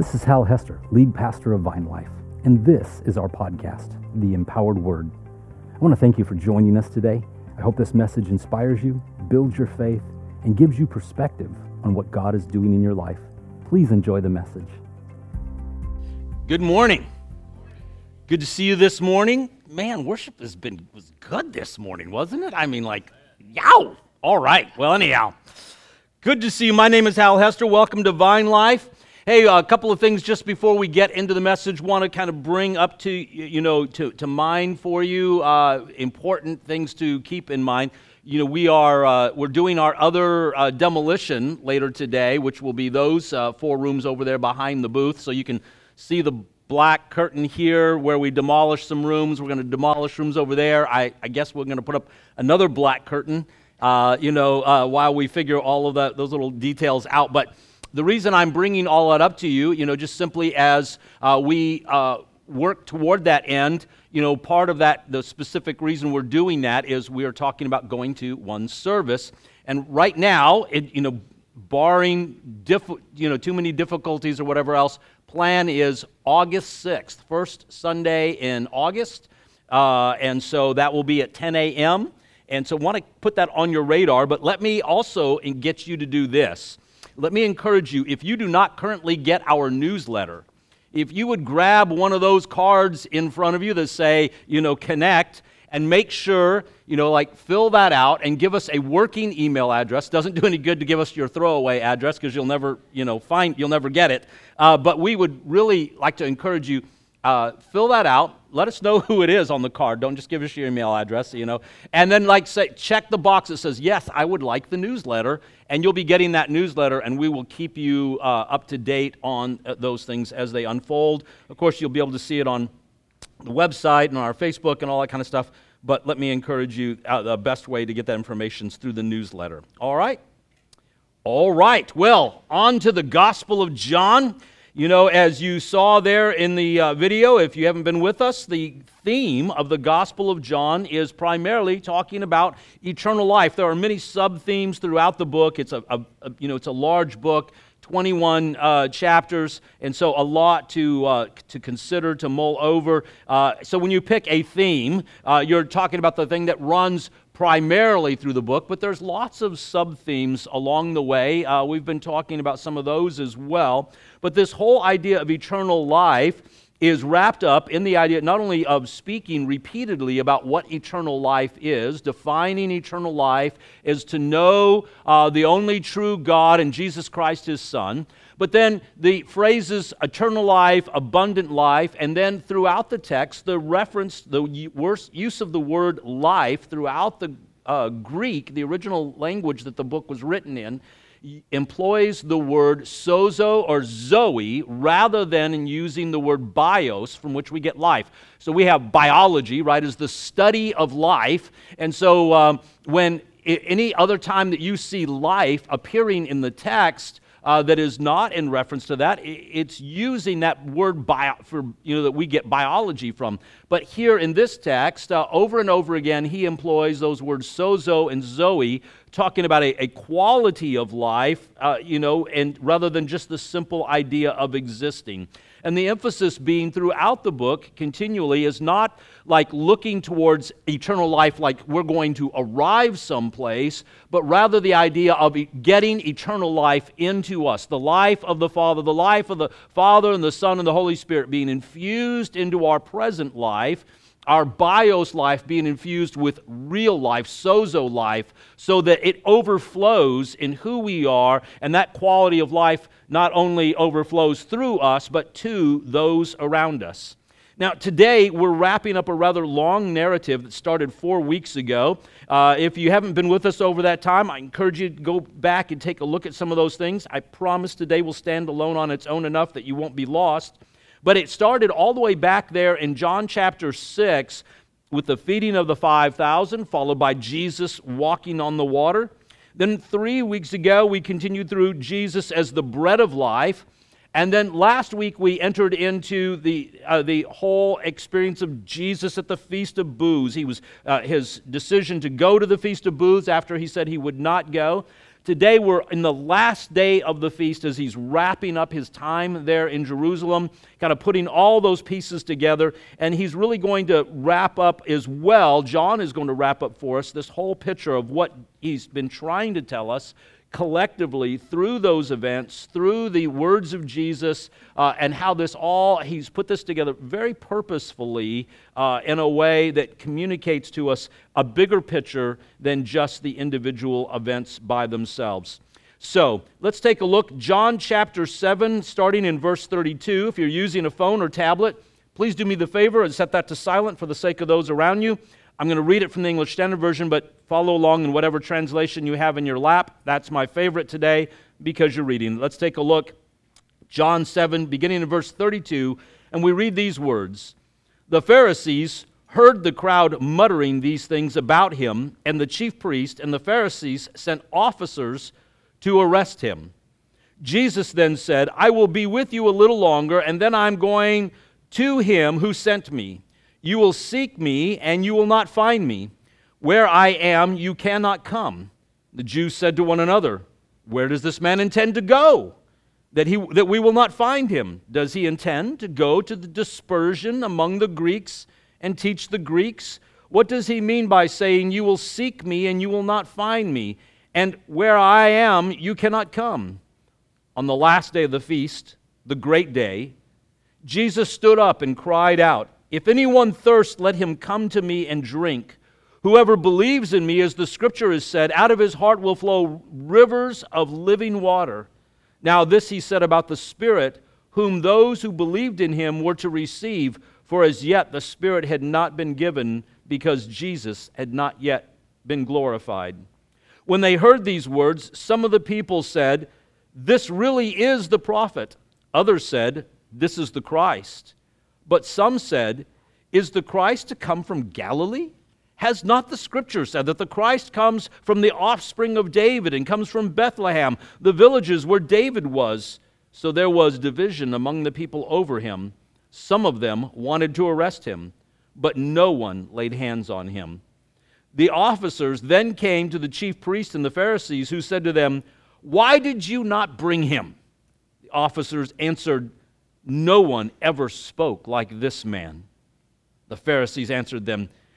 This is Hal Hester, lead pastor of VineLife, and this is our podcast, The Empowered Word. I want to thank you for joining us today. I hope this message inspires you, builds your faith, and gives you perspective on what God is doing in your life. Please enjoy the message. Good morning. Good to see you this morning. Man, worship has been was good this morning, wasn't it? I mean, like, yow! All right. Well, anyhow, good to see you. My name is Hal Hester. Welcome to VineLife. Hey, a couple of things just before we get into the message. Want to kind of bring up to you know to, to mind for you uh, important things to keep in mind. You know, we are uh, we're doing our other uh, demolition later today, which will be those uh, four rooms over there behind the booth, so you can see the black curtain here where we demolish some rooms. We're going to demolish rooms over there. I, I guess we're going to put up another black curtain. Uh, you know, uh, while we figure all of that, those little details out, but the reason I'm bringing all that up to you, you know, just simply as uh, we uh, work toward that end, you know, part of that, the specific reason we're doing that is we are talking about going to one service. And right now, it, you know, barring diff, you know, too many difficulties or whatever else, plan is August 6th, first Sunday in August. Uh, and so that will be at 10 a.m. And so want to put that on your radar, but let me also get you to do this let me encourage you if you do not currently get our newsletter, if you would grab one of those cards in front of you that say, you know, connect, and make sure, you know, like fill that out and give us a working email address. Doesn't do any good to give us your throwaway address because you'll never, you know, find, you'll never get it. Uh, but we would really like to encourage you uh, fill that out. Let us know who it is on the card. Don't just give us your email address, you know. And then, like, say, check the box that says, Yes, I would like the newsletter. And you'll be getting that newsletter, and we will keep you uh, up to date on uh, those things as they unfold. Of course, you'll be able to see it on the website and on our Facebook and all that kind of stuff. But let me encourage you uh, the best way to get that information is through the newsletter. All right? All right. Well, on to the Gospel of John. You know, as you saw there in the uh, video, if you haven't been with us, the theme of the Gospel of John is primarily talking about eternal life. There are many sub themes throughout the book. It's a, a, a, you know it's a large book, 21 uh, chapters, and so a lot to uh, to consider to mull over. Uh, so when you pick a theme, uh, you're talking about the thing that runs primarily through the book, but there's lots of sub themes along the way. Uh, we've been talking about some of those as well. But this whole idea of eternal life is wrapped up in the idea not only of speaking repeatedly about what eternal life is, defining eternal life is to know uh, the only true God and Jesus Christ, his Son, but then the phrases eternal life, abundant life, and then throughout the text, the reference, the use of the word life throughout the uh, Greek, the original language that the book was written in, employs the word sozo or zoe rather than in using the word bios from which we get life. So we have biology, right, is the study of life. And so um, when any other time that you see life appearing in the text, uh, that is not in reference to that. It's using that word bio, for, you know, that we get biology from. But here in this text, uh, over and over again, he employs those words sozo and zoe, talking about a, a quality of life, uh, you know, and rather than just the simple idea of existing. And the emphasis being throughout the book continually is not like looking towards eternal life like we're going to arrive someplace, but rather the idea of getting eternal life into us. The life of the Father, the life of the Father and the Son and the Holy Spirit being infused into our present life our bios life being infused with real life, sozo life, so that it overflows in who we are, and that quality of life not only overflows through us, but to those around us. Now, today we're wrapping up a rather long narrative that started four weeks ago. Uh, if you haven't been with us over that time, I encourage you to go back and take a look at some of those things. I promise today will stand alone on its own enough that you won't be lost. But it started all the way back there in John chapter 6 with the feeding of the 5,000, followed by Jesus walking on the water. Then three weeks ago, we continued through Jesus as the bread of life. And then last week, we entered into the, uh, the whole experience of Jesus at the Feast of Booths. He was, uh, his decision to go to the Feast of Booths after he said he would not go. Today, we're in the last day of the feast as he's wrapping up his time there in Jerusalem, kind of putting all those pieces together. And he's really going to wrap up as well. John is going to wrap up for us this whole picture of what he's been trying to tell us collectively through those events, through the words of Jesus, uh, and how this all, he's put this together very purposefully uh, in a way that communicates to us a bigger picture than just the individual events by themselves. So let's take a look. John chapter 7, starting in verse 32. If you're using a phone or tablet, please do me the favor and set that to silent for the sake of those around you. I'm going to read it from the English Standard Version, but follow along in whatever translation you have in your lap. That's my favorite today because you're reading. Let's take a look. John 7, beginning in verse 32, and we read these words The Pharisees heard the crowd muttering these things about him, and the chief priest and the Pharisees sent officers to arrest him. Jesus then said, I will be with you a little longer, and then I'm going to him who sent me. You will seek me, and you will not find me. Where I am, you cannot come. The Jews said to one another, Where does this man intend to go? That, he, that we will not find him. Does he intend to go to the dispersion among the Greeks and teach the Greeks? What does he mean by saying, You will seek me and you will not find me? And where I am, you cannot come? On the last day of the feast, the great day, Jesus stood up and cried out, if anyone thirsts, let him come to me and drink. Whoever believes in me, as the scripture has said, out of his heart will flow rivers of living water. Now, this he said about the Spirit, whom those who believed in him were to receive, for as yet the Spirit had not been given because Jesus had not yet been glorified. When they heard these words, some of the people said, This really is the prophet. Others said, This is the Christ. But some said, Is the Christ to come from Galilee? Has not the scripture said that the Christ comes from the offspring of David and comes from Bethlehem, the villages where David was? So there was division among the people over him. Some of them wanted to arrest him, but no one laid hands on him. The officers then came to the chief priests and the Pharisees, who said to them, Why did you not bring him? The officers answered, no one ever spoke like this man. The Pharisees answered them,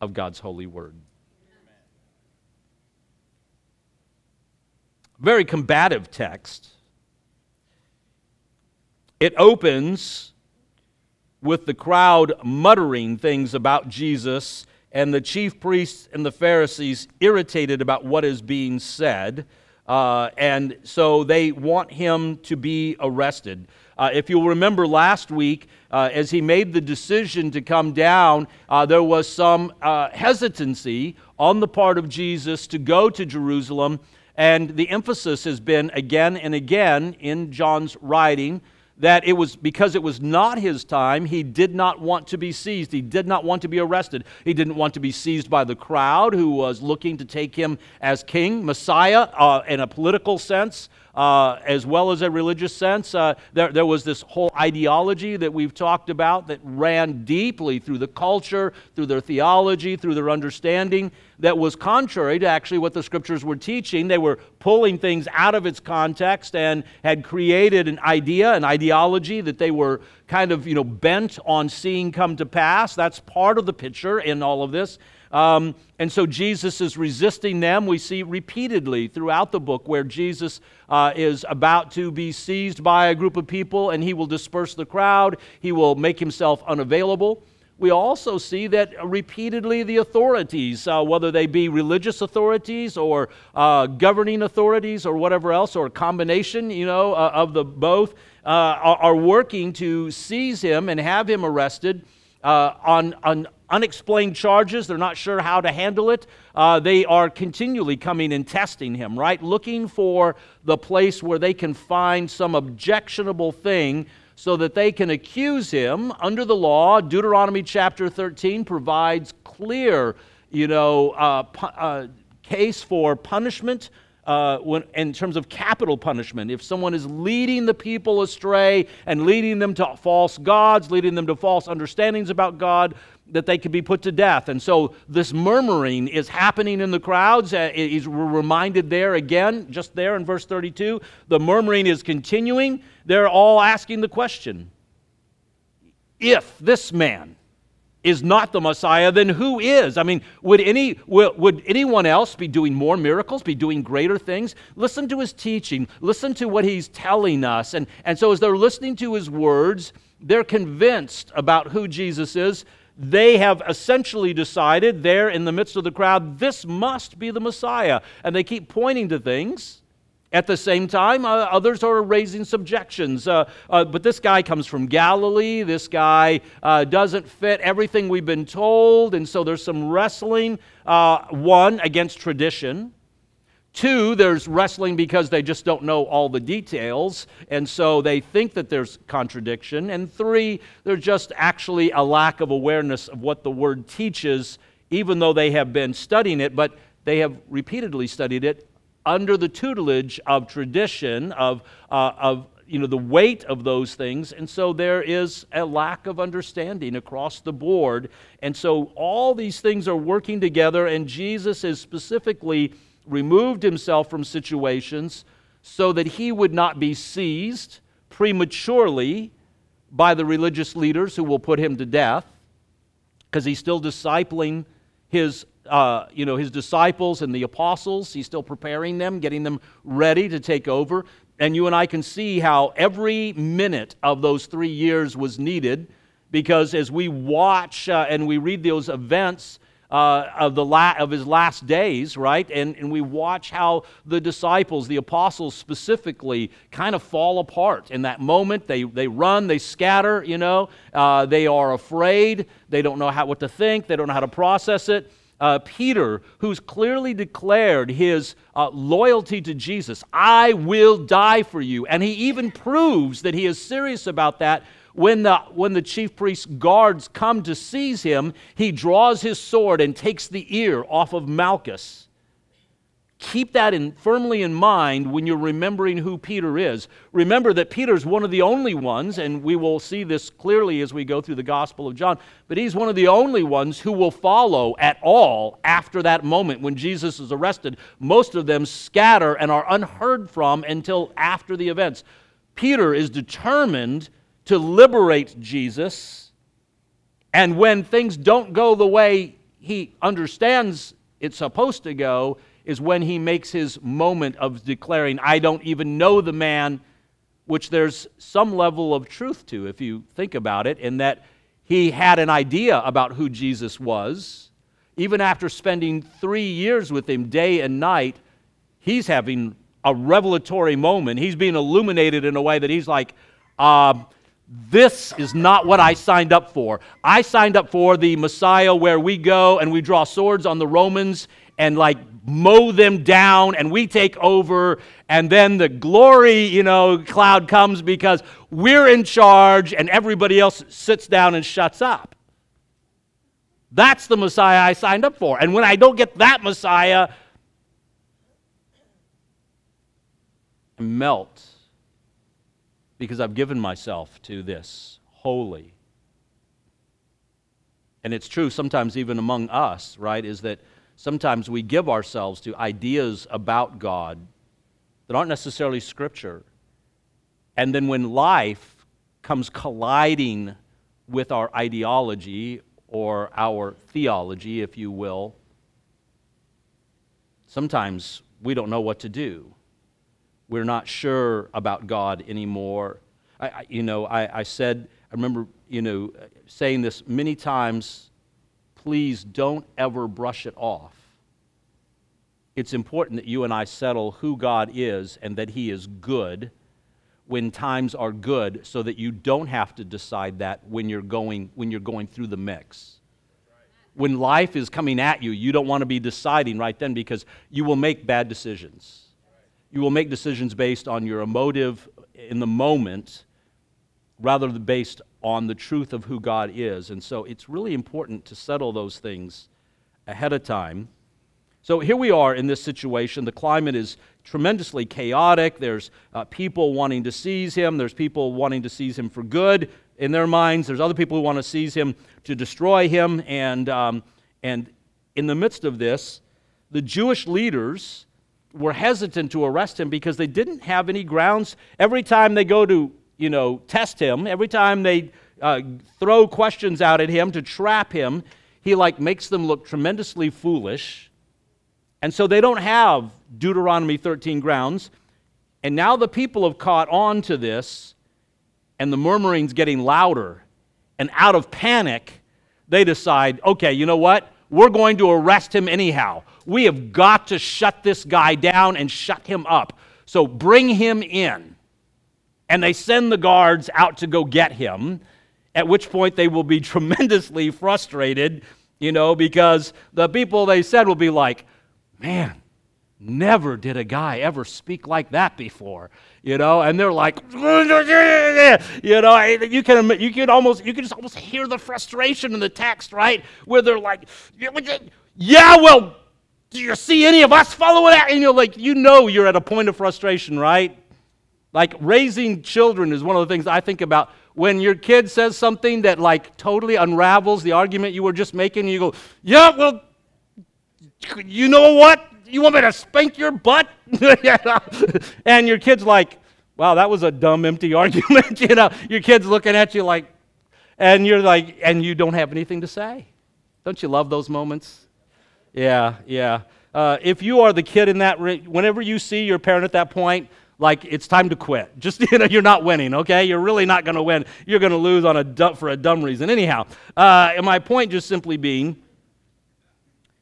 of God's holy word. Very combative text. It opens with the crowd muttering things about Jesus and the chief priests and the Pharisees irritated about what is being said. Uh, and so they want him to be arrested. Uh, if you'll remember last week, uh, as he made the decision to come down, uh, there was some uh, hesitancy on the part of Jesus to go to Jerusalem. And the emphasis has been again and again in John's writing that it was because it was not his time, he did not want to be seized. He did not want to be arrested. He didn't want to be seized by the crowd who was looking to take him as king, Messiah, uh, in a political sense uh, as well as a religious sense. Uh, there, there was this whole ideology that we've talked about that ran deeply through the culture, through their theology, through their understanding, that was contrary to actually what the scriptures were teaching. They were pulling things out of its context and had created an idea, an ideology that they were kind of you know bent on seeing come to pass. That's part of the picture in all of this. Um, and so Jesus is resisting them. We see repeatedly throughout the book where Jesus uh, is about to be seized by a group of people and he will disperse the crowd, he will make himself unavailable. We also see that repeatedly the authorities, uh, whether they be religious authorities or uh, governing authorities or whatever else, or a combination, you know, uh, of the both, uh, are, are, working to seize him and have him arrested uh, on, on unexplained charges. They're not sure how to handle it. Uh, they are continually coming and testing him, right? Looking for the place where they can find some objectionable thing so that they can accuse him under the law. Deuteronomy chapter 13 provides clear, you know, uh, pu- uh, case for punishment uh, when, in terms of capital punishment. If someone is leading the people astray and leading them to false gods, leading them to false understandings about God, that they could be put to death. And so this murmuring is happening in the crowds. Uh, is reminded there again, just there in verse 32. The murmuring is continuing. They're all asking the question if this man is not the Messiah, then who is? I mean, would, any, would, would, anyone else be doing more miracles, be doing greater things? Listen to his teaching, listen to what he's telling us. And, and so, as they're listening to his words, they're convinced about who Jesus is. They have essentially decided there in the midst of the crowd, this must be the Messiah. And they keep pointing to things at the same time, uh, others are raising subjections. Uh, uh, but this guy comes from Galilee. This guy uh, doesn't fit everything we've been told. And so there's some wrestling, uh, one, against tradition. Two, there's wrestling because they just don't know all the details, and so they think that there's contradiction. And three, there's just actually a lack of awareness of what the word teaches, even though they have been studying it, but they have repeatedly studied it under the tutelage of tradition, of, uh, of you know, the weight of those things. And so there is a lack of understanding across the board. And so all these things are working together, and Jesus is specifically removed himself from situations so that he would not be seized prematurely by the religious leaders who will put him to death because he's still discipling his uh, you know, his disciples and the apostles. He's still preparing them, getting them ready to take over. And you and I can see how every minute of those three years was needed because as we watch uh, and we read those events, uh, of, the la- of his last days, right? And, and we watch how the disciples, the apostles specifically, kind of fall apart in that moment. They, they run, they scatter, you know. Uh, they are afraid. They don't know how, what to think. They don't know how to process it uh, Peter, who's clearly declared his uh, loyalty to Jesus. I will die for you. And he even proves that he is serious about that when the, when the chief priest's guards come to seize him. He draws his sword and takes the ear off of Malchus keep that in, firmly in mind when you're remembering who Peter is. Remember that Peter's one of the only ones, and we will see this clearly as we go through the Gospel of John, but he's one of the only ones who will follow at all after that moment when Jesus is arrested. Most of them scatter and are unheard from until after the events. Peter is determined to liberate Jesus, and when things don't go the way he understands it's supposed to go, is when he makes his moment of declaring, I don't even know the man, which there's some level of truth to if you think about it, in that he had an idea about who Jesus was. Even after spending three years with him day and night, he's having a revelatory moment. He's being illuminated in a way that he's like, uh, this is not what I signed up for. I signed up for the Messiah where we go and we draw swords on the Romans and like mow them down and we take over and then the glory you know cloud comes because we're in charge and everybody else sits down and shuts up. That's the messiah i signed up for. And when i don't get that messiah i melt because i've given myself to this holy and it's true sometimes even among us right is that sometimes we give ourselves to ideas about God that aren't necessarily Scripture. And then when life comes colliding with our ideology or our theology, if you will, sometimes we don't know what to do. We're not sure about God anymore. I, I you know, I, I said, I remember, you know, saying this many times please don't ever brush it off. It's important that you and I settle who God is and that He is good when times are good so that you don't have to decide that when you're going, when you're going through the mix. when life is coming at you, you don't want to be deciding right then because you will make bad decisions. You will make decisions based on your emotive in the moment rather than based on the truth of who God is. And so it's really important to settle those things ahead of time. So here we are in this situation. The climate is tremendously chaotic. There's uh, people wanting to seize him, there's people wanting to seize him for good in their minds, there's other people who want to seize him to destroy him. And, um, and in the midst of this, the Jewish leaders were hesitant to arrest him because they didn't have any grounds. Every time they go to, you know, test him, every time they uh, throw questions out at him to trap him, he like makes them look tremendously foolish. And so they don't have Deuteronomy 13 grounds. And now the people have caught on to this, and the murmuring's getting louder. And out of panic, they decide okay, you know what? We're going to arrest him anyhow. We have got to shut this guy down and shut him up. So bring him in. And they send the guards out to go get him, at which point they will be tremendously frustrated, you know, because the people they said will be like, man, never did a guy ever speak like that before you know and they're like you know you can you can almost you can just almost hear the frustration in the text right where they're like yeah well do you see any of us following that and you're like you know you're at a point of frustration right like raising children is one of the things i think about when your kid says something that like totally unravels the argument you were just making and you go yeah well you know what? You want me to spank your butt? and your kid's like, wow, that was a dumb, empty argument. you know, your kid's looking at you like, and you're like, and you don't have anything to say. Don't you love those moments? Yeah, yeah. Uh, if you are the kid in that, whenever you see your parent at that point, like it's time to quit. Just you know, you're not winning. Okay, you're really not going to win. You're going to lose on a for a dumb reason. Anyhow, uh, my point just simply being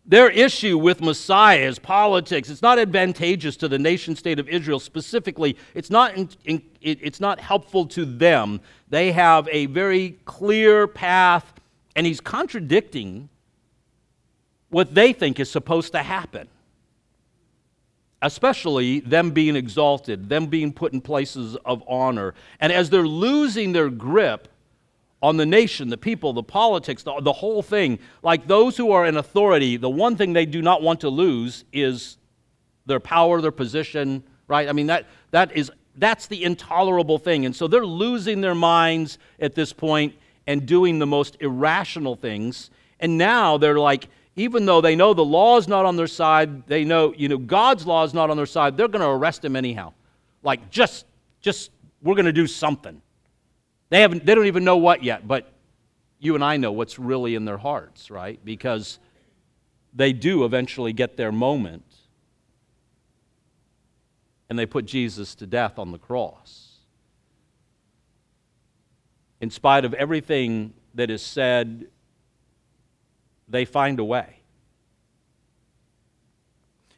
their issue with Messiah is politics. It's not advantageous to the nation state of Israel specifically. It's not, in, in, it's not helpful to them. They have a very clear path, and he's contradicting what they think is supposed to happen. Especially them being exalted, them being put in places of honor. And as they're losing their grip, on the nation, the people, the politics, the, the whole thing. Like those who are in authority, the one thing they do not want to lose is their power, their position, right? I mean, that, that is, that's the intolerable thing. And so they're losing their minds at this point and doing the most irrational things. And now they're like, even though they know the law is not on their side, they know, you know, God's law is not on their side, they're going to arrest him anyhow. Like, just, just, we're going to do something. They, haven't, they don't even know what yet, but you and I know what's really in their hearts, right? Because they do eventually get their moment and they put Jesus to death on the cross. In spite of everything that is said, they find a way.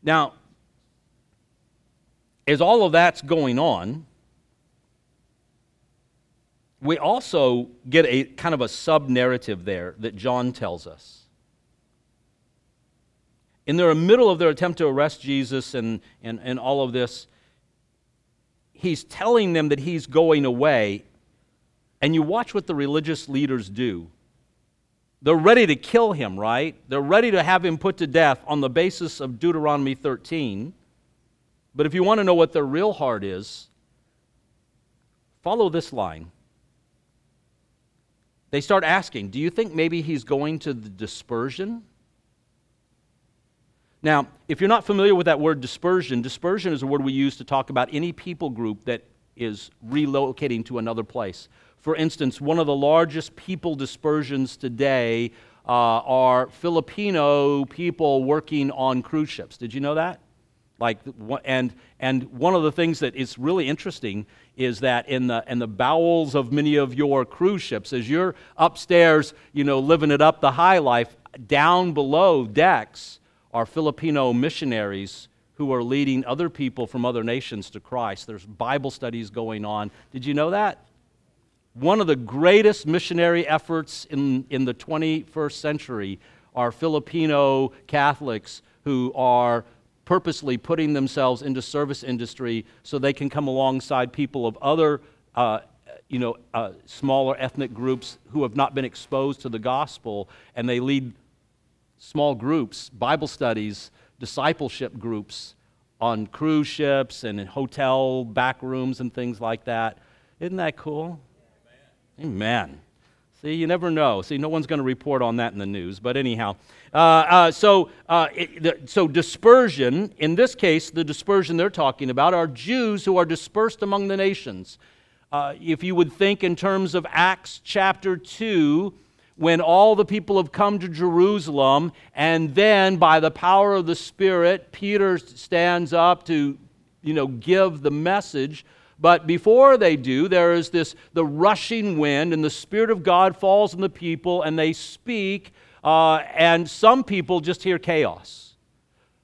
Now, as all of that's going on, we also get a kind of a sub narrative there that John tells us. In the middle of their attempt to arrest Jesus and, and, and all of this, he's telling them that he's going away. And you watch what the religious leaders do. They're ready to kill him, right? They're ready to have him put to death on the basis of Deuteronomy 13. But if you want to know what their real heart is, follow this line. They start asking, Do you think maybe he's going to the dispersion? Now, if you're not familiar with that word dispersion, dispersion is a word we use to talk about any people group that is relocating to another place. For instance, one of the largest people dispersions today uh, are Filipino people working on cruise ships. Did you know that? Like, and, and one of the things that is really interesting is that in the, in the bowels of many of your cruise ships, as you're upstairs, you know, living it up the high life, down below decks are Filipino missionaries who are leading other people from other nations to Christ. There's Bible studies going on. Did you know that? One of the greatest missionary efforts in, in the 21st century are Filipino Catholics who are purposely putting themselves into service industry so they can come alongside people of other uh, you know, uh, smaller ethnic groups who have not been exposed to the gospel, and they lead small groups, Bible studies, discipleship groups on cruise ships and in hotel back rooms and things like that. Isn't that cool? Amen. See, you never know. See, no one's going to report on that in the news. But anyhow, uh, uh, so uh, it, the, so dispersion. In this case, the dispersion they're talking about are Jews who are dispersed among the nations. Uh, if you would think in terms of Acts chapter 2, when all the people have come to Jerusalem, and then by the power of the Spirit, Peter stands up to, you know, give the message. But before they do, there is this the rushing wind, and the Spirit of God falls on the people, and they speak, uh, and some people just hear chaos.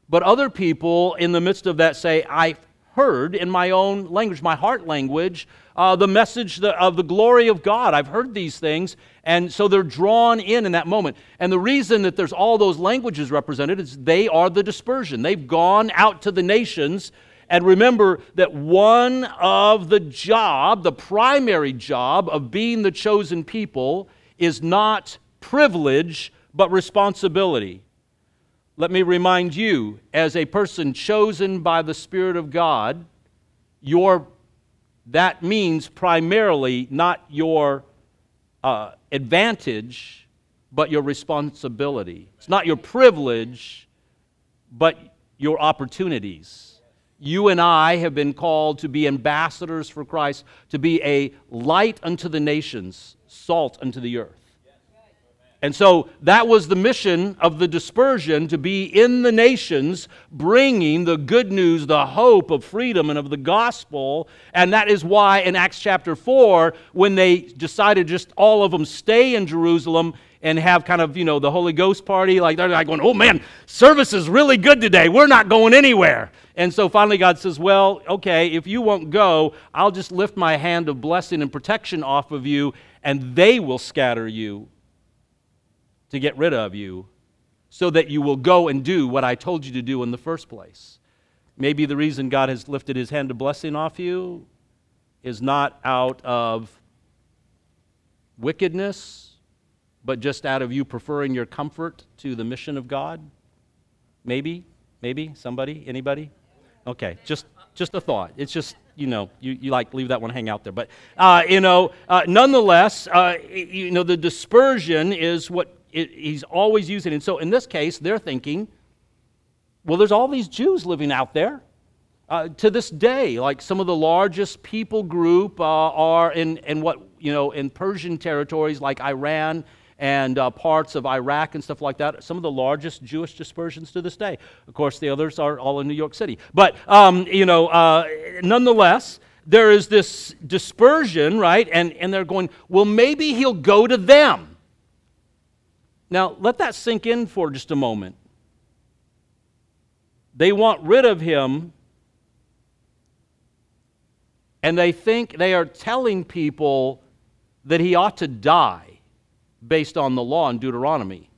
But other people in the midst of that say, I heard in my own language, my heart language, uh, the message of the glory of God. I've heard these things, and so they're drawn in in that moment. And the reason that there's all those languages represented is they are the dispersion. They've gone out to the nations. And remember that one of the job, the primary job of being the chosen people, is not privilege, but responsibility. Let me remind you, as a person chosen by the Spirit of God, your that means primarily not your uh, advantage, but your responsibility. It's not your privilege, but your opportunities. You and I have been called to be ambassadors for Christ, to be a light unto the nations, salt unto the earth. And so that was the mission of the dispersion to be in the nations, bringing the good news, the hope of freedom and of the gospel. And that is why in Acts chapter 4, when they decided just all of them stay in Jerusalem and have kind of, you know, the Holy Ghost party, like they're like going, oh man, service is really good today. We're not going anywhere. And so finally God says, well, okay, if you won't go, I'll just lift my hand of blessing and protection off of you, and they will scatter you to get rid of you so that you will go and do what I told you to do in the first place. Maybe the reason God has lifted his hand of blessing off you is not out of wickedness, but just out of you preferring your comfort to the mission of God. Maybe, maybe, somebody, anybody? Okay, just, just a thought. It's just, you know, you, you like leave that one hang out there. But, uh, you know, uh, nonetheless, uh, you know, the dispersion is what it, he's always using. And so in this case, they're thinking, well, there's all these Jews living out there. Uh, to this day, like some of the largest people group uh, are in, in what, you know, in Persian territories like Iran and uh, parts of Iraq and stuff like that. Some of the largest Jewish dispersions to this day. Of course, the others are all in New York City. But, um, you know, uh, nonetheless, there is this dispersion, right? And, and they're going, well, maybe he'll go to them. Now, let that sink in for just a moment. They want rid of him, and they think they are telling people that he ought to die based on the law in Deuteronomy.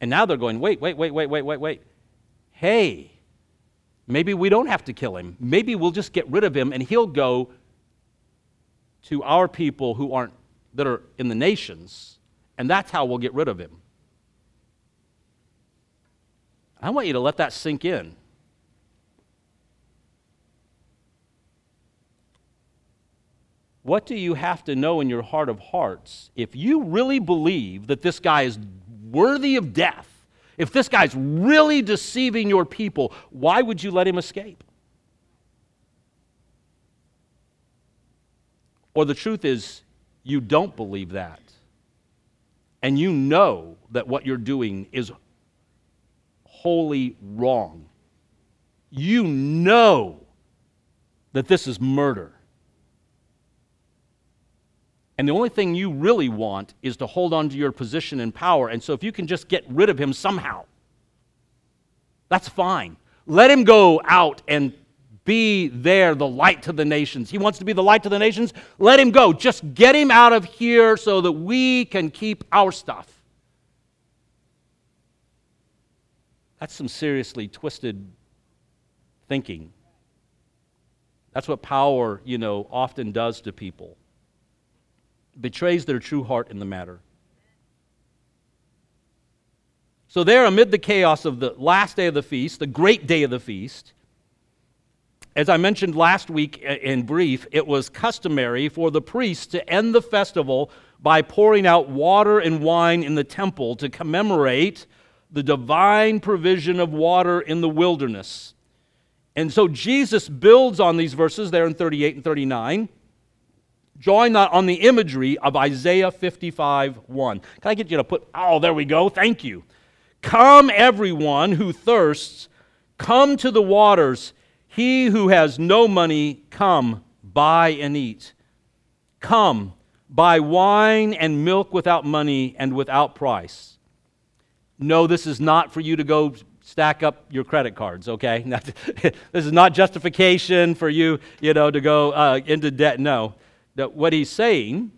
And now they're going, wait, wait, wait, wait, wait, wait, wait. Hey, maybe we don't have to kill him. Maybe we'll just get rid of him and he'll go to our people who aren't, that are in the nations and that's how we'll get rid of him. I want you to let that sink in. What do you have to know in your heart of hearts if you really believe that this guy is worthy of death? If this guy's really deceiving your people, why would you let him escape? Or the truth is, you don't believe that and you know that what you're doing is wholly wrong, you know that this is murder. And the only thing you really want is to hold on to your position and power. And so if you can just get rid of him somehow, that's fine. Let him go out and be there, the light to the nations. He wants to be the light to the nations. Let him go. Just get him out of here so that we can keep our stuff. That's some seriously twisted thinking. That's what power, you know, often does to people. Betrays their true heart in the matter. So, there, amid the chaos of the last day of the feast, the great day of the feast, as I mentioned last week in brief, it was customary for the priests to end the festival by pouring out water and wine in the temple to commemorate the divine provision of water in the wilderness. And so Jesus builds on these verses there in 38 and 39, drawing on the imagery of Isaiah 55 1. Can I get you to put, oh, there we go, thank you. Come, everyone who thirsts, come to the waters. He who has no money, come, buy and eat. Come, buy wine and milk without money and without price. No, this is not for you to go stack up your credit cards, okay? this is not justification for you, you know, to go uh, into debt. No. That what he's saying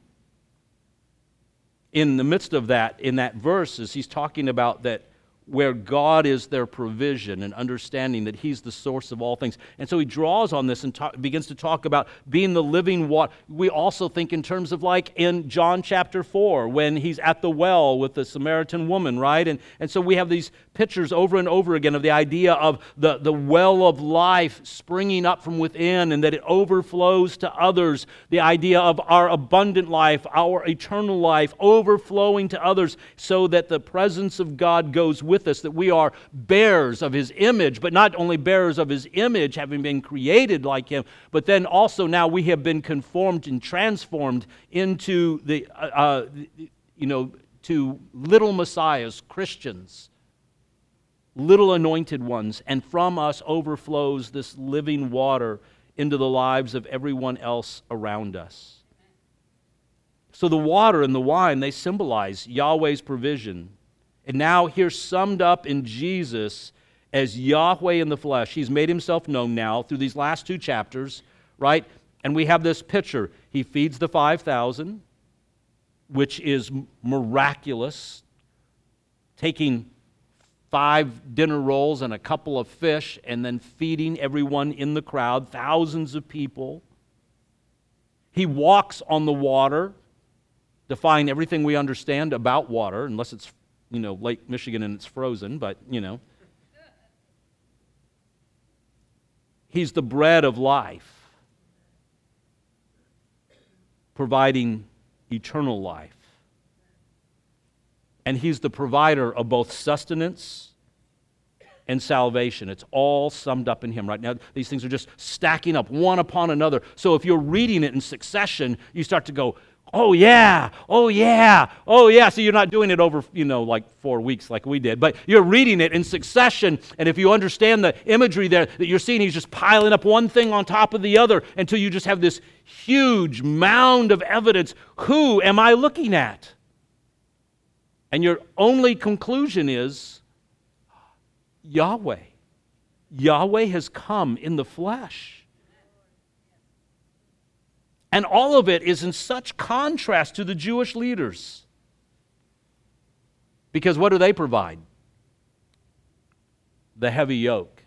in the midst of that, in that verse, is he's talking about that where God is their provision and understanding that He's the source of all things. And so he draws on this and talk, begins to talk about being the living water. We also think in terms of like in John chapter 4 when he's at the well with the Samaritan woman, right? And, and so we have these pictures over and over again of the idea of the, the well of life springing up from within and that it overflows to others. The idea of our abundant life, our eternal life overflowing to others so that the presence of God goes with with us that we are bearers of his image, but not only bearers of his image, having been created like him, but then also now we have been conformed and transformed into the, uh, uh, you know, to little messiahs, Christians, little anointed ones, and from us overflows this living water into the lives of everyone else around us. So the water and the wine, they symbolize Yahweh's provision, and now, here summed up in Jesus as Yahweh in the flesh. He's made himself known now through these last two chapters, right? And we have this picture. He feeds the 5,000, which is miraculous, taking five dinner rolls and a couple of fish and then feeding everyone in the crowd, thousands of people. He walks on the water, defying everything we understand about water, unless it's you know, Lake Michigan and it's frozen, but, you know. He's the bread of life, providing eternal life. And He's the provider of both sustenance and salvation. It's all summed up in Him. Right now, these things are just stacking up one upon another. So if you're reading it in succession, you start to go, Oh, yeah. Oh, yeah. Oh, yeah. So you're not doing it over, you know, like four weeks like we did, but you're reading it in succession. And if you understand the imagery there that you're seeing, he's just piling up one thing on top of the other until you just have this huge mound of evidence. Who am I looking at? And your only conclusion is Yahweh. Yahweh has come in the flesh. And all of it is in such contrast to the Jewish leaders. Because what do they provide? The heavy yoke.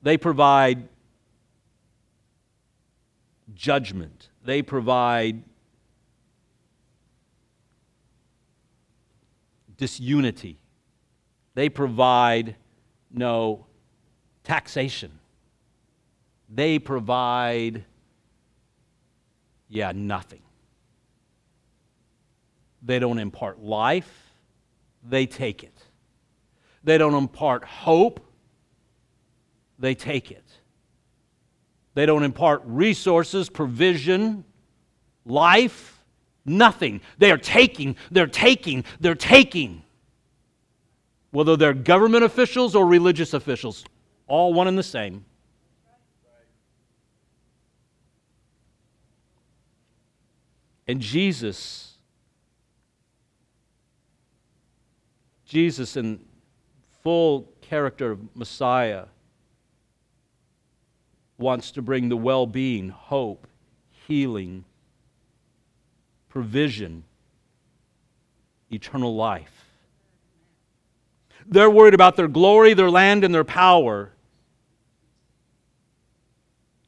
They provide judgment. They provide disunity. They provide no taxation. They provide, yeah, nothing. They don't impart life, they take it. They don't impart hope, they take it. They don't impart resources, provision, life, nothing. They are taking, they're taking, they're taking. Whether they're government officials or religious officials, all one and the same. And Jesus, Jesus in full character of Messiah, wants to bring the well being, hope, healing, provision, eternal life. They're worried about their glory, their land, and their power.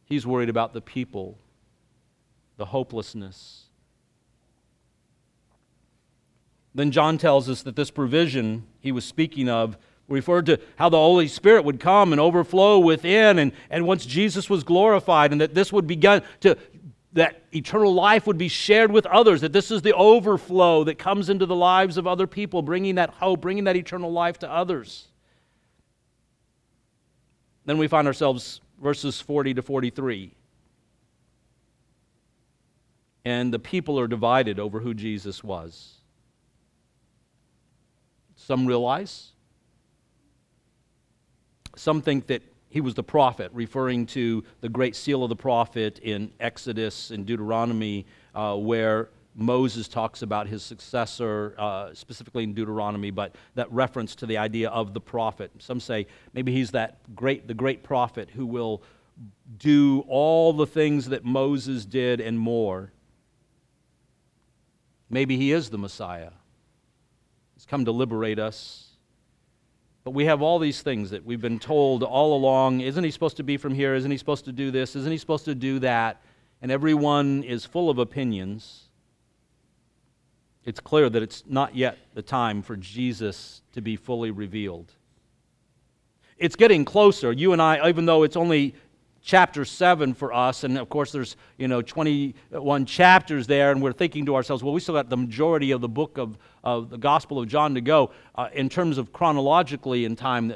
He's worried about the people, the hopelessness. Then John tells us that this provision he was speaking of referred to how the Holy Spirit would come and overflow within, and, and once Jesus was glorified, and that this would begin to, that eternal life would be shared with others, that this is the overflow that comes into the lives of other people, bringing that hope, bringing that eternal life to others. Then we find ourselves verses 40 to 43. And the people are divided over who Jesus was. Some realize some think that he was the prophet, referring to the great seal of the prophet in Exodus and Deuteronomy, uh, where Moses talks about his successor, uh, specifically in Deuteronomy, but that reference to the idea of the prophet. Some say maybe he's that great, the great prophet who will do all the things that Moses did and more. Maybe he is the Messiah. Come to liberate us but we have all these things that we've been told all along isn't he supposed to be from here? Isn't he supposed to do this? Isn't he supposed to do that? And everyone is full of opinions. It's clear that it's not yet the time for Jesus to be fully revealed. It's getting closer. You and I, even though it's only chapter 7 for us and of course there's you know 21 chapters there and we're thinking to ourselves well we still got the majority of the book of, of the gospel of john to go uh, in terms of chronologically in time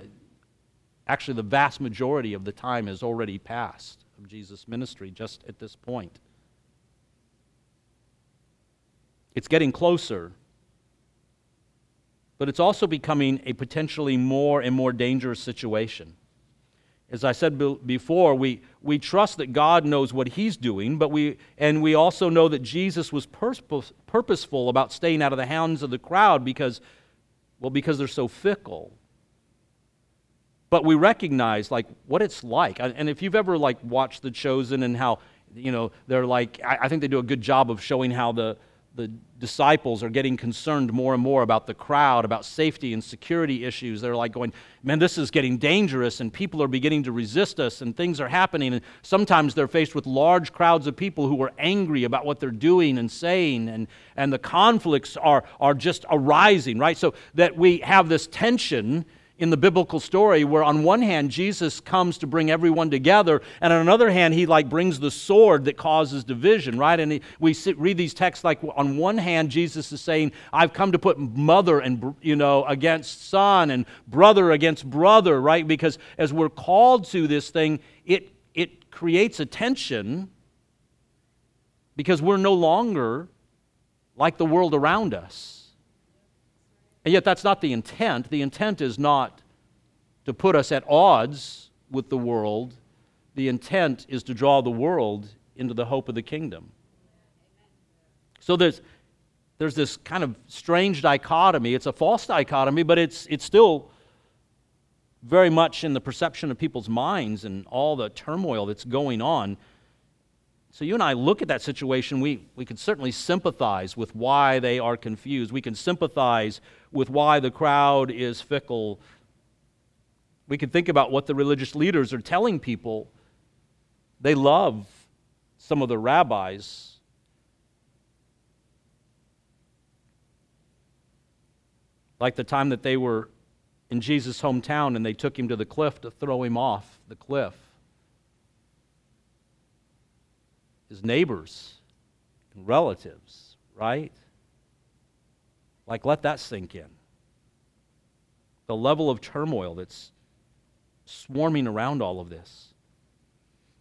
actually the vast majority of the time has already passed of jesus ministry just at this point. It's getting closer but it's also becoming a potentially more and more dangerous situation as I said before, we, we trust that God knows what He's doing, but we, and we also know that Jesus was purpose, purposeful about staying out of the hands of the crowd because, well, because they're so fickle. But we recognize like what it's like, and if you've ever like watched The Chosen and how you know they're like, I, I think they do a good job of showing how the the disciples are getting concerned more and more about the crowd, about safety and security issues. They're like going, man, this is getting dangerous, and people are beginning to resist us, and things are happening. And sometimes they're faced with large crowds of people who are angry about what they're doing and saying, and, and the conflicts are, are just arising, right? So that we have this tension in the biblical story where on one hand jesus comes to bring everyone together and on another hand he like brings the sword that causes division right? And he, we sit, read these texts like on one hand jesus is saying i've come to put mother and you know against son and brother against brother right? Because as we're called to this thing it it creates a tension because we're no longer like the world around us and yet, that's not the intent. The intent is not to put us at odds with the world, the intent is to draw the world into the hope of the kingdom. So there's, there's this kind of strange dichotomy. It's a false dichotomy, but it's, it's still very much in the perception of people's minds and all the turmoil that's going on. So you and I look at that situation, we, we can certainly sympathize with why they are confused. We can sympathize with why the crowd is fickle. We can think about what the religious leaders are telling people. They love some of the rabbis. Like the time that they were in Jesus' hometown and they took him to the cliff to throw him off the cliff. His neighbors and relatives, right? Like, let that sink in. The level of turmoil that's swarming around all of this.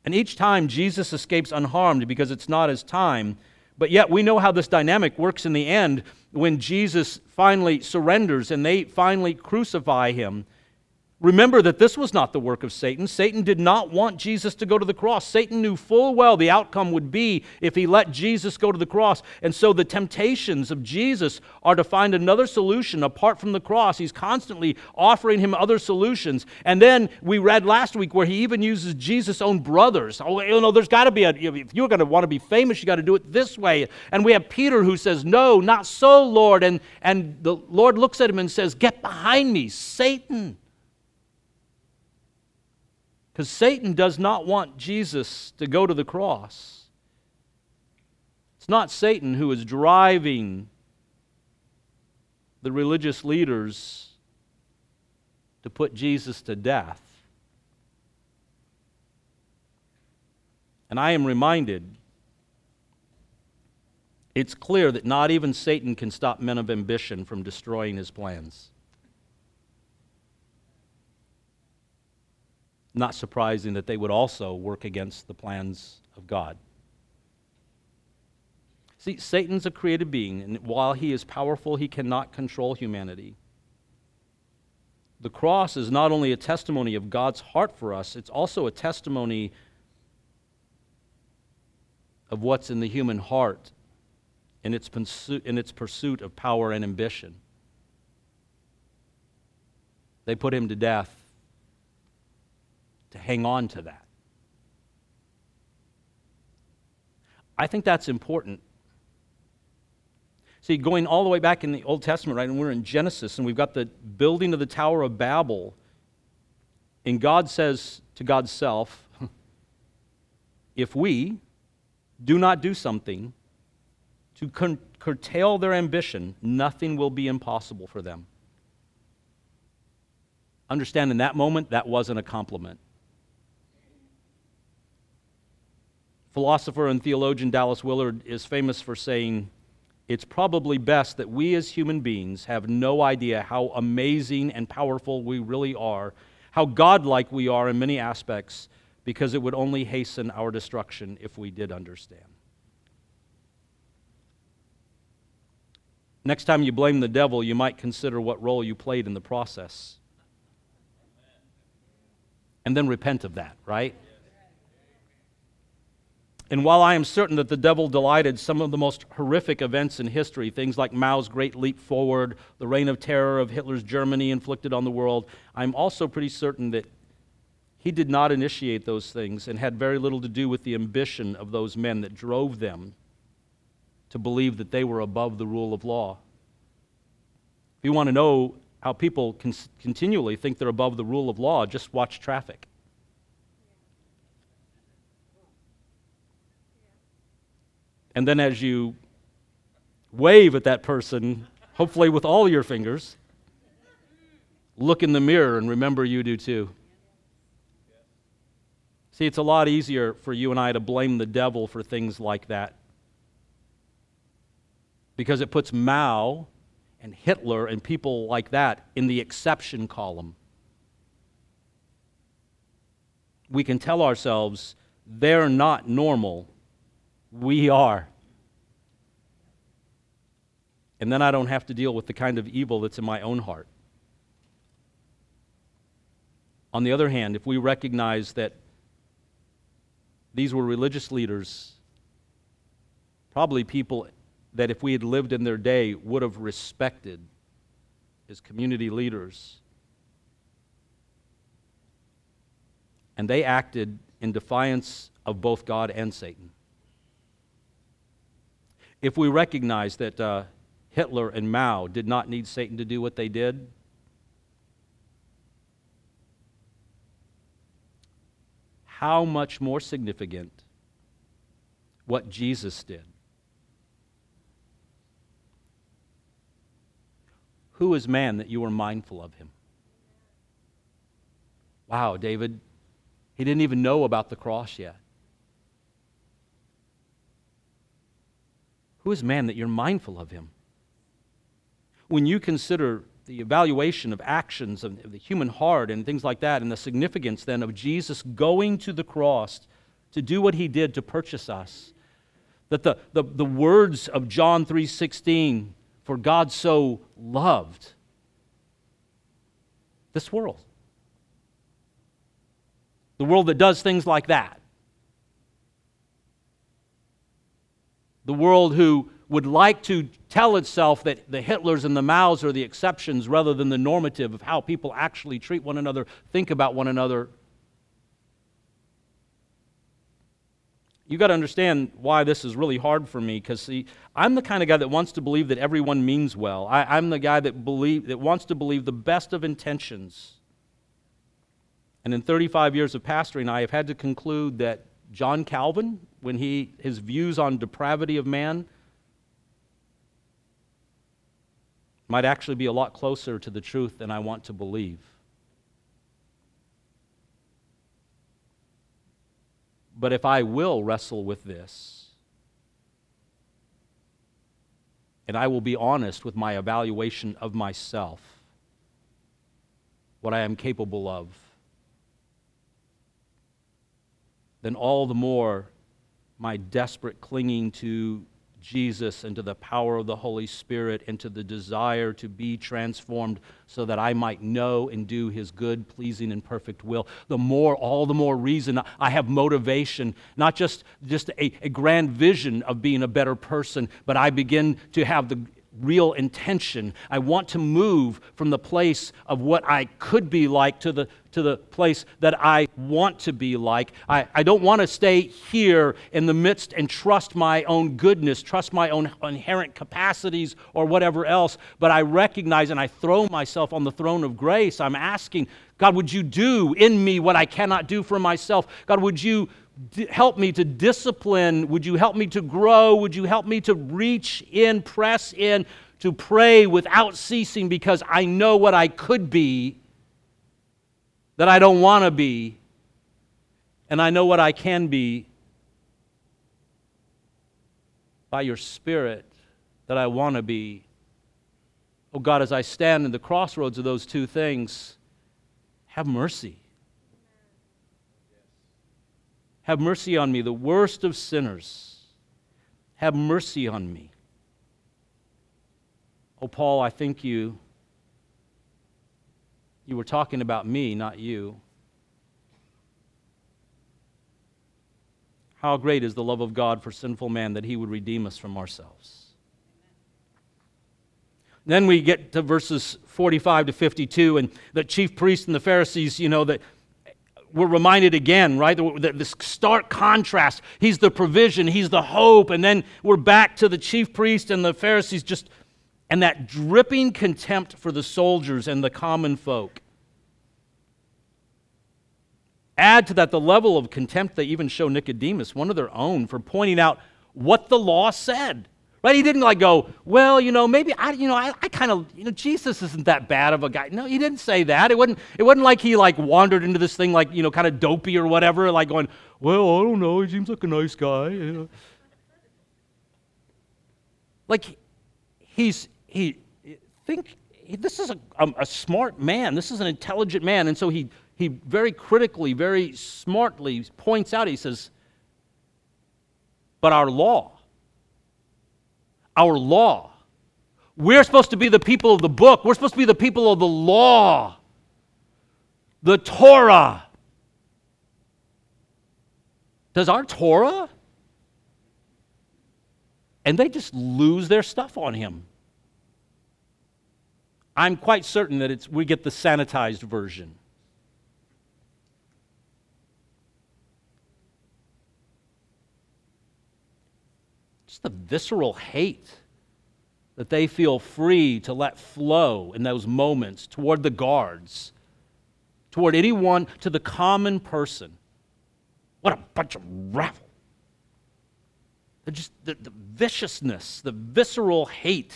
And each time Jesus escapes unharmed because it's not his time. But yet we know how this dynamic works in the end when Jesus finally surrenders and they finally crucify him. Remember that this was not the work of Satan. Satan did not want Jesus to go to the cross. Satan knew full well the outcome would be if he let Jesus go to the cross. And so the temptations of Jesus are to find another solution apart from the cross. He's constantly offering him other solutions. And then we read last week where he even uses Jesus' own brothers. Oh, you know, there's got to be a, if you're going to want to be famous, you got to do it this way. And we have Peter who says, No, not so, Lord. And, and the Lord looks at him and says, Get behind me, Satan. Because Satan does not want Jesus to go to the cross. It's not Satan who is driving the religious leaders to put Jesus to death. And I am reminded it's clear that not even Satan can stop men of ambition from destroying his plans. Not surprising that they would also work against the plans of God. See, Satan's a created being, and while he is powerful, he cannot control humanity. The cross is not only a testimony of God's heart for us, it's also a testimony of what's in the human heart in its, pursuit, in its pursuit of power and ambition. They put him to death to hang on to that. I think that's important. See, going all the way back in the Old Testament, right, and we're in Genesis, and we've got the building of the Tower of Babel, and God says to God's self, if we do not do something to curtail their ambition, nothing will be impossible for them. Understand in that moment, that wasn't a compliment. Philosopher and theologian Dallas Willard is famous for saying, It's probably best that we as human beings have no idea how amazing and powerful we really are, how godlike we are in many aspects, because it would only hasten our destruction if we did understand. Next time you blame the devil, you might consider what role you played in the process. And then repent of that, right? And while I am certain that the devil delighted some of the most horrific events in history, things like Mao's Great Leap Forward, the reign of terror of Hitler's Germany inflicted on the world, I'm also pretty certain that he did not initiate those things and had very little to do with the ambition of those men that drove them to believe that they were above the rule of law. If you want to know how people con- continually think they're above the rule of law, just watch traffic. And then as you wave at that person, hopefully with all your fingers, look in the mirror and remember you do too. See, it's a lot easier for you and I to blame the devil for things like that because it puts Mao and Hitler and people like that in the exception column. We can tell ourselves they're not normal we are. And then I don't have to deal with the kind of evil that's in my own heart. On the other hand, if we recognize that these were religious leaders, probably people that if we had lived in their day would have respected as community leaders. And they acted in defiance of both God and Satan if we recognize that uh, Hitler and Mao did not need Satan to do what they did, how much more significant what Jesus did? Who is man that you are mindful of him? Wow, David, he didn't even know about the cross yet. Who is man that you're mindful of him? When you consider the evaluation of actions of the human heart and things like that, and the significance then of Jesus going to the cross to do what he did to purchase us, that the, the, the words of John 3:16, for God so loved this world, The world that does things like that. The world who would like to tell itself that the Hitlers and the Maos are the exceptions rather than the normative of how people actually treat one another, think about one another. You've got to understand why this is really hard for me because, see, I'm the kind of guy that wants to believe that everyone means well. I, am the guy that, believe, that wants to believe the best of intentions. And in 35 years of pastoring, I have had to conclude that John Calvin, when he, his views on depravity of man, might actually be a lot closer to the truth than I want to believe. But if I will wrestle with this, and I will be honest with my evaluation of myself, what I am capable of, then all the more my desperate clinging to Jesus and to the power of the Holy Spirit and to the desire to be transformed so that I might know and do His good, pleasing, and perfect will, the more, all the more reason I have motivation, not just, just a, a grand vision of being a better person, but I begin to have the real intention. I want to move from the place of what I could be like to the, to the place that I want to be like. I, I don't want to stay here in the midst and trust my own goodness, trust my own inherent capacities or whatever else, but I recognize and I throw myself on the throne of grace. I'm asking, God, would you do in me what I cannot do for myself? God, would you help me to discipline? Would you help me to grow? Would you help me to reach in, press in, to pray without ceasing because I know what I could be that I don't want to be, and I know what I can be by your Spirit that I want to be. Oh God, as I stand in the crossroads of those two things, have mercy. Have mercy on me, the worst of sinners. Have mercy on me. Oh, Paul, I think you you were talking about me, not you. How great is the love of God for sinful man that he would redeem us from ourselves. Then we get to verses 45 to 52, and the chief priests and the Pharisees, you know, that we're reminded again, right? This stark contrast. He's the provision, he's the hope. And then we're back to the chief priest and the Pharisees just, and that dripping contempt for the soldiers and the common folk. Add to that the level of contempt they even show Nicodemus, one of their own, for pointing out what the law said. Right? He didn't like go, well, you know, maybe I, you know, I, I kind of, you know, Jesus isn't that bad of a guy. No, he didn't say that. It wasn't, it wasn't like he like wandered into this thing like, you know, kind of dopey or whatever, like going, well, I don't know, he seems like a nice guy. You know? Like, he's, he, think, this is a, a, a smart man. This is an intelligent man. And so he, he very critically, very smartly points out, he says, but our law, our law. We're supposed to be the people of the book. We're supposed to be the people of the law, the Torah. Does our Torah? And they just lose their stuff on him. I'm quite certain that it's, we get the sanitized version. The visceral hate that they feel free to let flow in those moments toward the guards, toward anyone, to the common person. What a bunch of rabble. Just the, the viciousness, the visceral hate.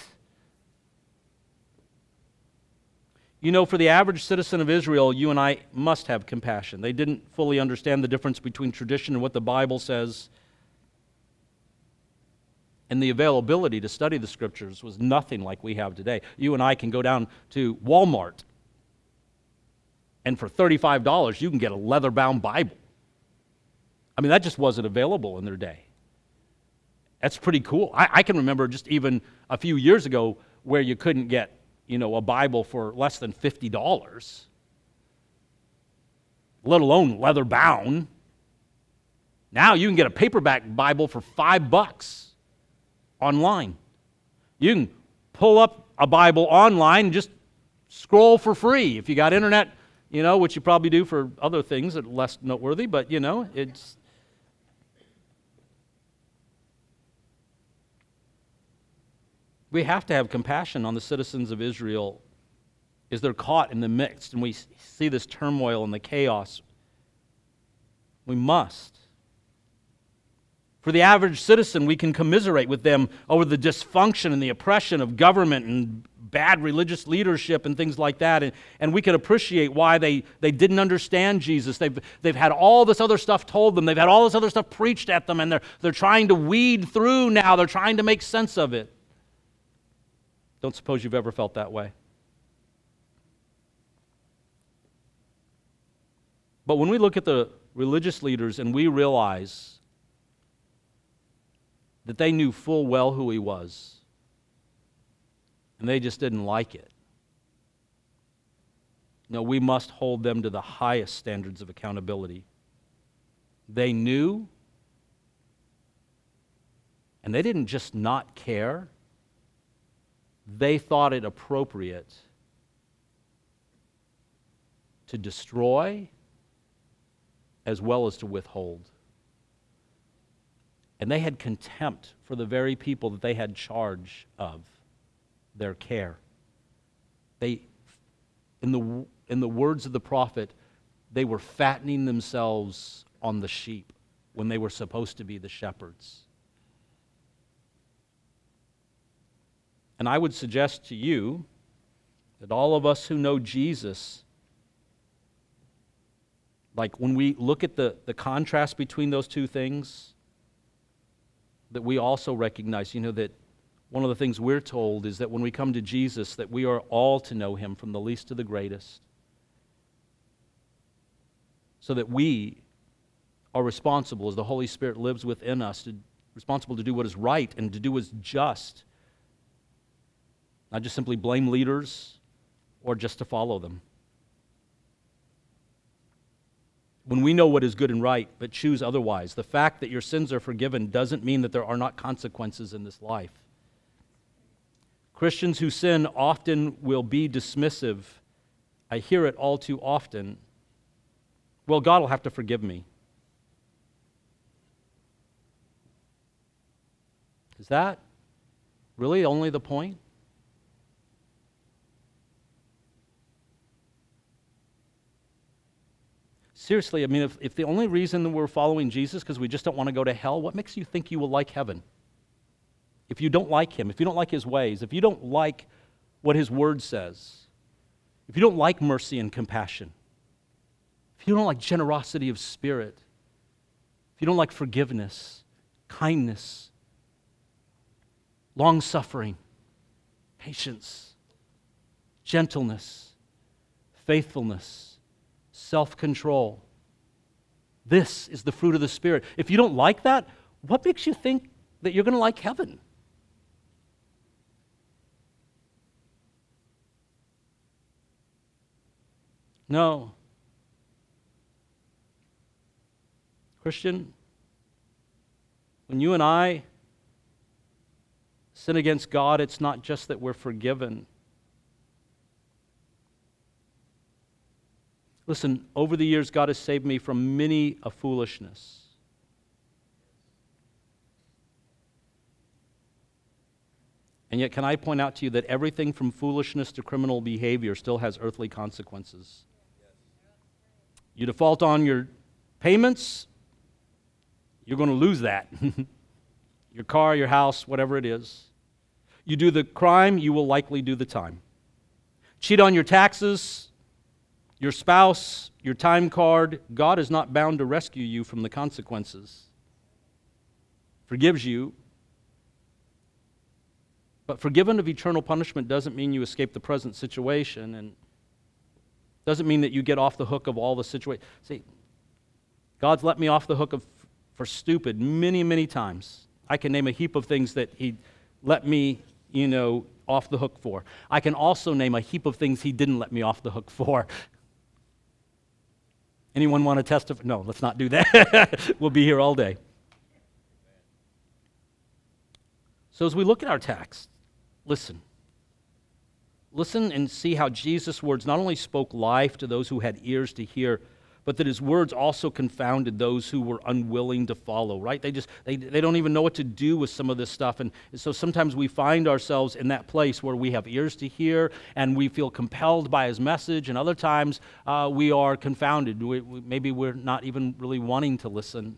You know, for the average citizen of Israel, you and I must have compassion. They didn't fully understand the difference between tradition and what the Bible says and the availability to study the scriptures was nothing like we have today. You and I can go down to Walmart, and for $35, you can get a leather bound Bible. I mean, that just wasn't available in their day. That's pretty cool. I, I, can remember just even a few years ago where you couldn't get, you know, a Bible for less than $50. let alone leather bound. Now you can get a paperback Bible for five bucks online. You can pull up a Bible online and just scroll for free. If you got internet, you know, which you probably do for other things that less noteworthy, but you know, it's. We have to have compassion on the citizens of Israel as they're caught in the midst and we see this turmoil and the chaos. We must. For the average citizen, we can commiserate with them over the dysfunction and the oppression of government and bad religious leadership and things like that. And, and we can appreciate why they, they didn't understand Jesus. They've, they've had all this other stuff told them, they've had all this other stuff preached at them, and they're, they're trying to weed through now. They're trying to make sense of it. Don't suppose you've ever felt that way. But when we look at the religious leaders and we realize that they knew full well who he was, and they just didn't like it. No, we must hold them to the highest standards of accountability. They knew, and they didn't just not care, they thought it appropriate to destroy as well as to withhold. And they had contempt for the very people that they had charge of their care. They, in the, in the words of the prophet, they were fattening themselves on the sheep when they were supposed to be the shepherds. And I would suggest to you that all of us who know Jesus, like when we look at the, the contrast between those two things, that we also recognize, you know, that one of the things we're told is that when we come to Jesus, that we are all to know him from the least to the greatest. So that we are responsible as the Holy Spirit lives within us, to, responsible to do what is right and to do what is just. Not just simply blame leaders or just to follow them. When we know what is good and right, but choose otherwise, the fact that your sins are forgiven doesn't mean that there are not consequences in this life. Christians who sin often will be dismissive. I hear it all too often. Well, God will have to forgive me. Is that really only the point? Seriously, I mean, if, if the only reason we're following Jesus because we just don't want to go to hell, what makes you think you will like heaven? if you don't like him, if you don't like his ways, if you don't like what his word says, if you don't like mercy and compassion, if you don't like generosity of spirit, if you don't like forgiveness, kindness, long suffering, patience, gentleness, faithfulness, self control. This is the fruit of the Spirit. If you don't like that, what makes you think that you're going to like heaven? No. Christian, when you and I sin against God, it's not just that we're forgiven. Listen, over the years, God has saved me from many a foolishness. And yet, can I point out to you that everything from foolishness to criminal behavior still has earthly consequences? You default on your payments, you're going to lose that. your car, your house, whatever it is. You do the crime, you will likely do the time. Cheat on your taxes, your spouse, your time card, God is not bound to rescue you from the consequences. Forgives you. But forgiven of eternal punishment doesn't mean you escape the present situation and doesn't mean that you get off the hook of all the situation. See, God's let me off the hook of, for stupid many, many times. I can name a heap of things that He let me, you know, off the hook for. I can also name a heap of things He didn't let me off the hook for. Anyone want to testify? No, let's not do that. we'll be here all day. So, as we look at our text, listen. Listen and see how Jesus' words not only spoke life to those who had ears to hear, but that his words also confounded those who were unwilling to follow, right? They just, they, they don't even know what to do with some of this stuff. And so sometimes we find ourselves in that place where we have ears to hear and we feel compelled by his message. And other times uh, we are confounded. We, we, maybe we're not even really wanting to listen.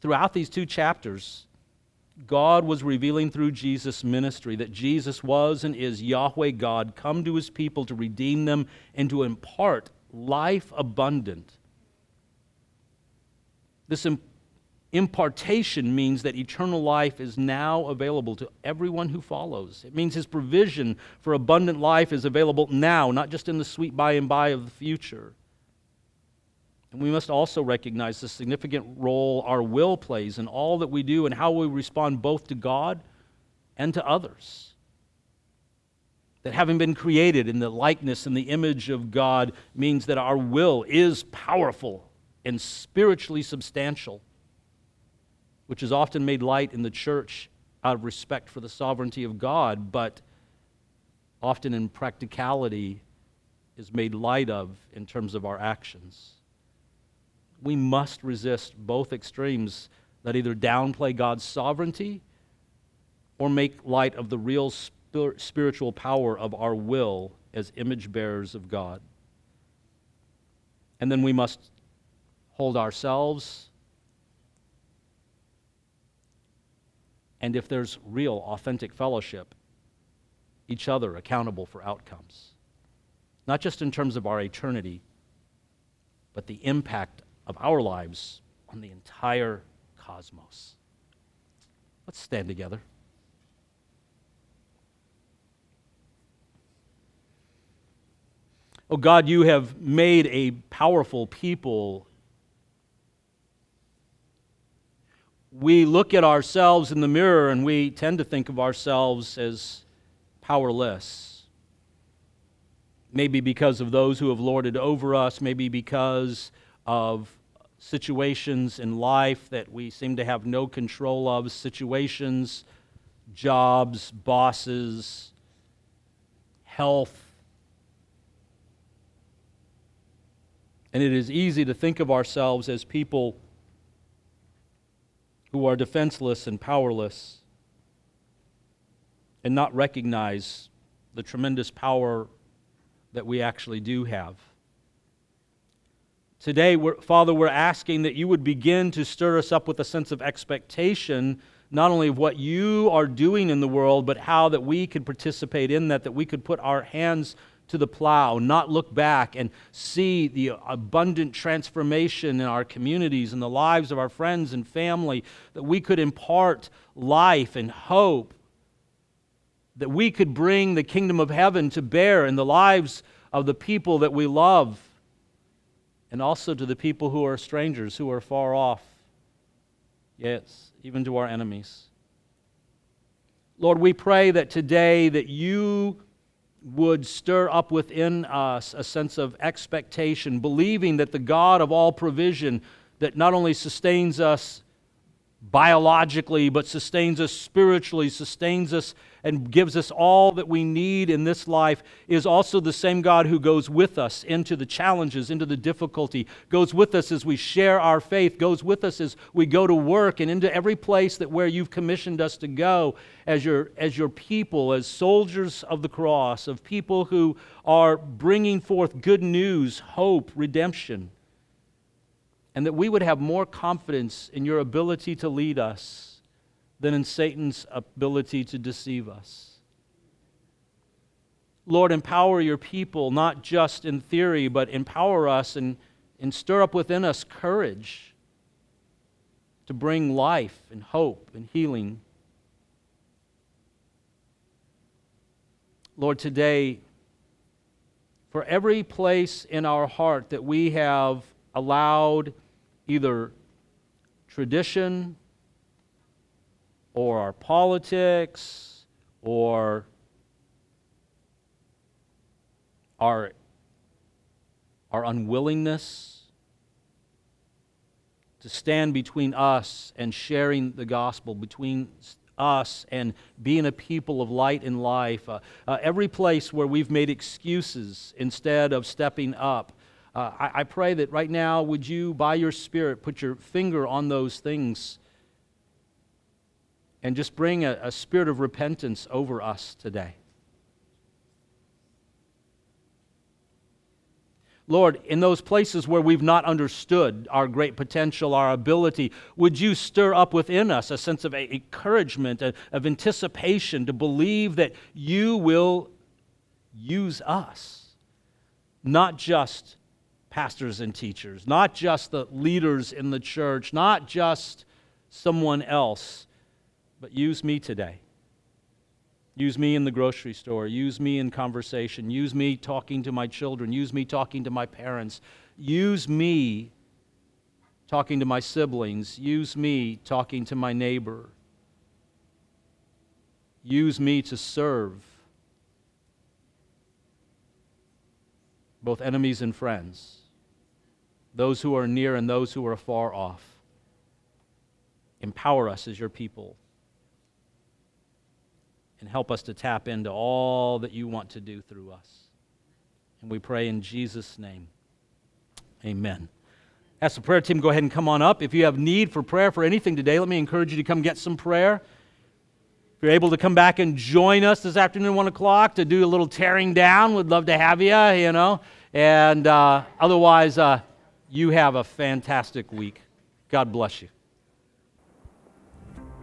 Throughout these two chapters, God was revealing through Jesus' ministry that Jesus was and is Yahweh God, come to his people to redeem them and to impart life abundant. This impartation means that eternal life is now available to everyone who follows. It means his provision for abundant life is available now, not just in the sweet by and by of the future. And we must also recognize the significant role our will plays in all that we do and how we respond both to God and to others. That having been created in the likeness and the image of God means that our will is powerful and spiritually substantial, which is often made light in the church out of respect for the sovereignty of God, but often in practicality is made light of in terms of our actions we must resist both extremes that either downplay God's sovereignty or make light of the real spiritual power of our will as image bearers of God. And then we must hold ourselves and if there's real, authentic fellowship, each other accountable for outcomes. Not just in terms of our eternity, but the impact of our lives on the entire cosmos. Let's stand together. Oh God, you have made a powerful people. We look at ourselves in the mirror and we tend to think of ourselves as powerless. Maybe because of those who have lorded over us, maybe because of situations in life that we seem to have no control of, situations, jobs, bosses, health. And it is easy to think of ourselves as people who are defenseless and powerless and not recognize the tremendous power that we actually do have. Today, we're, Father, we're asking that you would begin to stir us up with a sense of expectation, not only of what you are doing in the world, but how that we could participate in that, that we could put our hands to the plow, not look back and see the abundant transformation in our communities and the lives of our friends and family, that we could impart life and hope, that we could bring the kingdom of heaven to bear in the lives of the people that we love and also to the people who are strangers, who are far off. Yes, even to our enemies. Lord, we pray that today that you would stir up within us a sense of expectation, believing that the God of all provision that not only sustains us biologically, but sustains us spiritually, sustains us and gives us all that we need in this life, is also the same God who goes with us into the challenges, into the difficulty, goes with us as we share our faith, goes with us as we go to work and into every place that where you've commissioned us to go as your, as your people, as soldiers of the cross, of people who are bringing forth good news, hope, redemption and that we would have more confidence in your ability to lead us than in Satan's ability to deceive us. Lord, empower your people, not just in theory, but empower us and, and stir up within us courage to bring life and hope and healing. Lord, today, for every place in our heart that we have allowed either tradition or our politics or our, our unwillingness to stand between us and sharing the gospel, between us and being a people of light and life. Uh, uh, every place where we've made excuses instead of stepping up. Uh, I, I pray that right now, would you, by your Spirit, put your finger on those things and just bring a, a spirit of repentance over us today. Lord, in those places where we've not understood our great potential, our ability, would you stir up within us a sense of encouragement, of anticipation to believe that you will use us, not just pastors and teachers, not just the leaders in the church, not just someone else, but use me today. Use me in the grocery store. Use me in conversation. Use me talking to my children. Use me talking to my parents. Use me talking to my siblings. Use me talking to my neighbor. Use me to serve both enemies and friends, those who are near and those who are far off. Empower us as your people and help us to tap into all that you want to do through us. And we pray in Jesus' name. Amen. Ask the prayer team, go ahead and come on up. If you have need for prayer for anything today, let me encourage you to come get some prayer. If you're able to come back and join us this afternoon, 1 o'clock, to do a little tearing down, we'd love to have you, you know. And uh, otherwise, uh, you have a fantastic week. God bless you.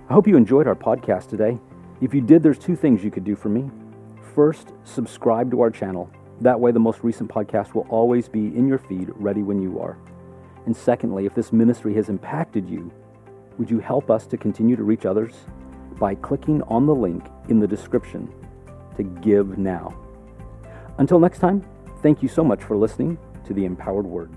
I hope you enjoyed our podcast today. If you did, there's two things you could do for me. First, subscribe to our channel. That way, the most recent podcast will always be in your feed, ready when you are. And secondly, if this ministry has impacted you, would you help us to continue to reach others by clicking on the link in the description to give now? Until next time, thank you so much for listening to the Empowered Word.